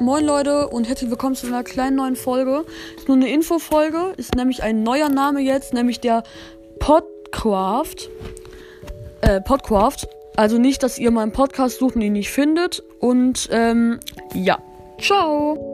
Moin Leute und herzlich willkommen zu einer kleinen neuen Folge. Ist nur eine Infofolge, ist nämlich ein neuer Name jetzt, nämlich der Podcraft. Äh, Podcraft. Also nicht, dass ihr meinen Podcast sucht und ihn nicht findet. Und ähm, ja. Ciao.